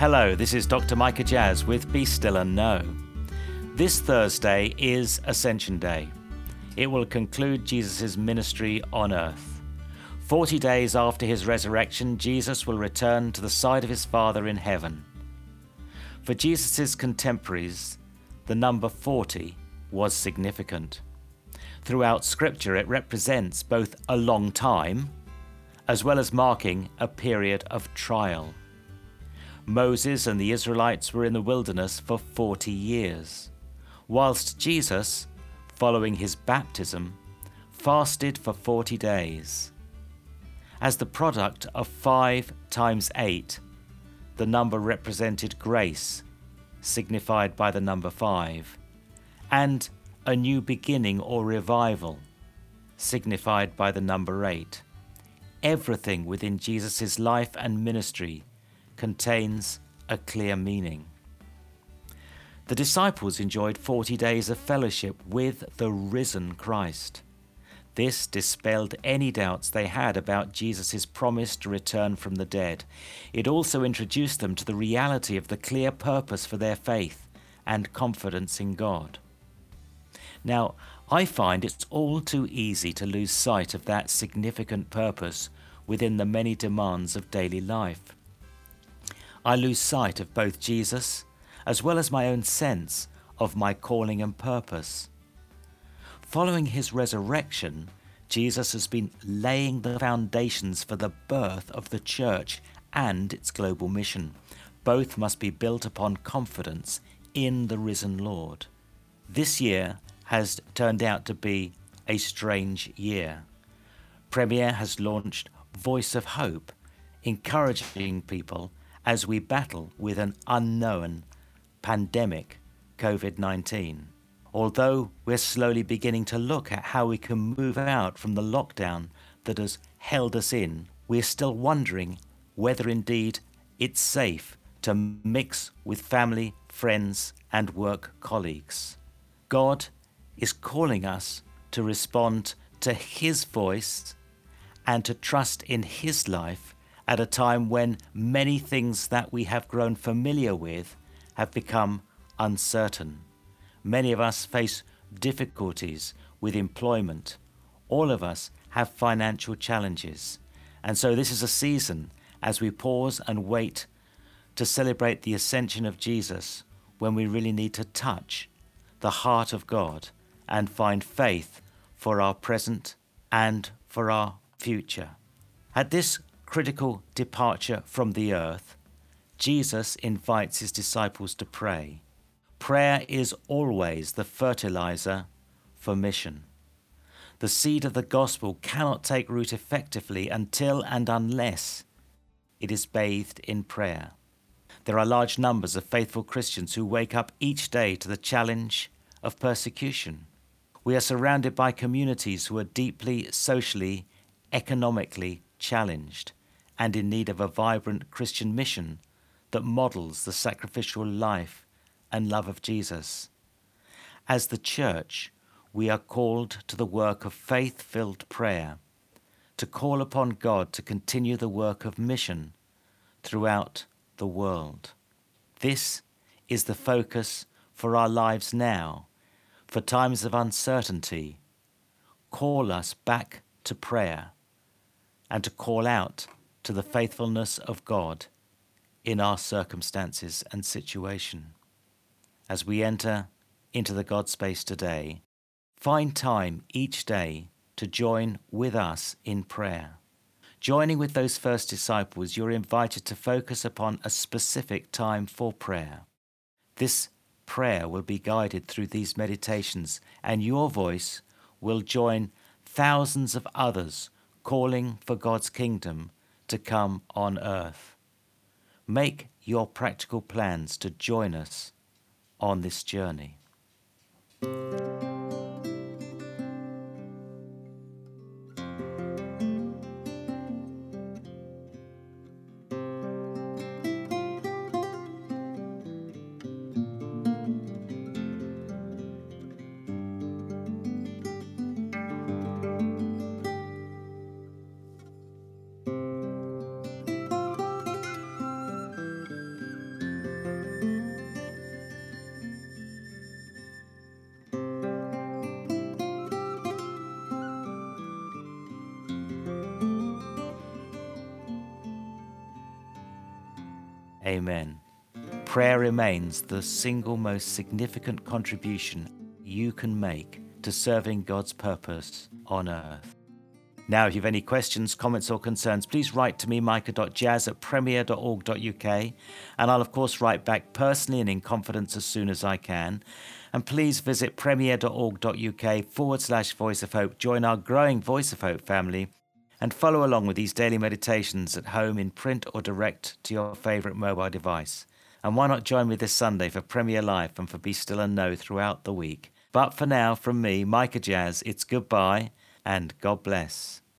Hello, this is Dr. Micha Jazz with Be Still and Know. This Thursday is Ascension Day. It will conclude Jesus' ministry on earth. Forty days after his resurrection, Jesus will return to the side of his Father in heaven. For Jesus' contemporaries, the number 40 was significant. Throughout Scripture, it represents both a long time as well as marking a period of trial. Moses and the Israelites were in the wilderness for 40 years, whilst Jesus, following his baptism, fasted for 40 days. As the product of 5 times 8, the number represented grace, signified by the number 5, and a new beginning or revival, signified by the number 8. Everything within Jesus' life and ministry contains a clear meaning. The disciples enjoyed 40 days of fellowship with the risen Christ. This dispelled any doubts they had about Jesus' promise to return from the dead. It also introduced them to the reality of the clear purpose for their faith and confidence in God. Now, I find it's all too easy to lose sight of that significant purpose within the many demands of daily life. I lose sight of both Jesus as well as my own sense of my calling and purpose. Following his resurrection, Jesus has been laying the foundations for the birth of the church and its global mission. Both must be built upon confidence in the risen Lord. This year has turned out to be a strange year. Premier has launched Voice of Hope, encouraging people as we battle with an unknown pandemic, COVID 19. Although we're slowly beginning to look at how we can move out from the lockdown that has held us in, we're still wondering whether indeed it's safe to mix with family, friends, and work colleagues. God is calling us to respond to His voice and to trust in His life at a time when many things that we have grown familiar with have become uncertain. Many of us face difficulties with employment. All of us have financial challenges. And so this is a season as we pause and wait to celebrate the ascension of Jesus when we really need to touch the heart of God and find faith for our present and for our future. At this critical departure from the earth, Jesus invites his disciples to pray. Prayer is always the fertilizer for mission. The seed of the gospel cannot take root effectively until and unless it is bathed in prayer. There are large numbers of faithful Christians who wake up each day to the challenge of persecution. We are surrounded by communities who are deeply socially, economically challenged and in need of a vibrant Christian mission that models the sacrificial life and love of Jesus. As the church, we are called to the work of faith filled prayer, to call upon God to continue the work of mission throughout the world. This is the focus for our lives now, for times of uncertainty. Call us back to prayer and to call out to the faithfulness of God in our circumstances and situation. As we enter into the God space today, find time each day to join with us in prayer. Joining with those first disciples, you're invited to focus upon a specific time for prayer. This prayer will be guided through these meditations, and your voice will join thousands of others calling for God's kingdom to come on earth. Make your practical plans to join us on this journey. Amen. Prayer remains the single most significant contribution you can make to serving God's purpose on earth. Now, if you have any questions, comments, or concerns, please write to me, micha.jazz at premier.org.uk, and I'll, of course, write back personally and in confidence as soon as I can. And please visit premier.org.uk forward slash voice of hope, join our growing Voice of Hope family, and follow along with these daily meditations at home in print or direct to your favourite mobile device. And why not join me this Sunday for Premier Life and for Be Still and Know throughout the week? But for now, from me, Micha Jazz, it's goodbye and God bless.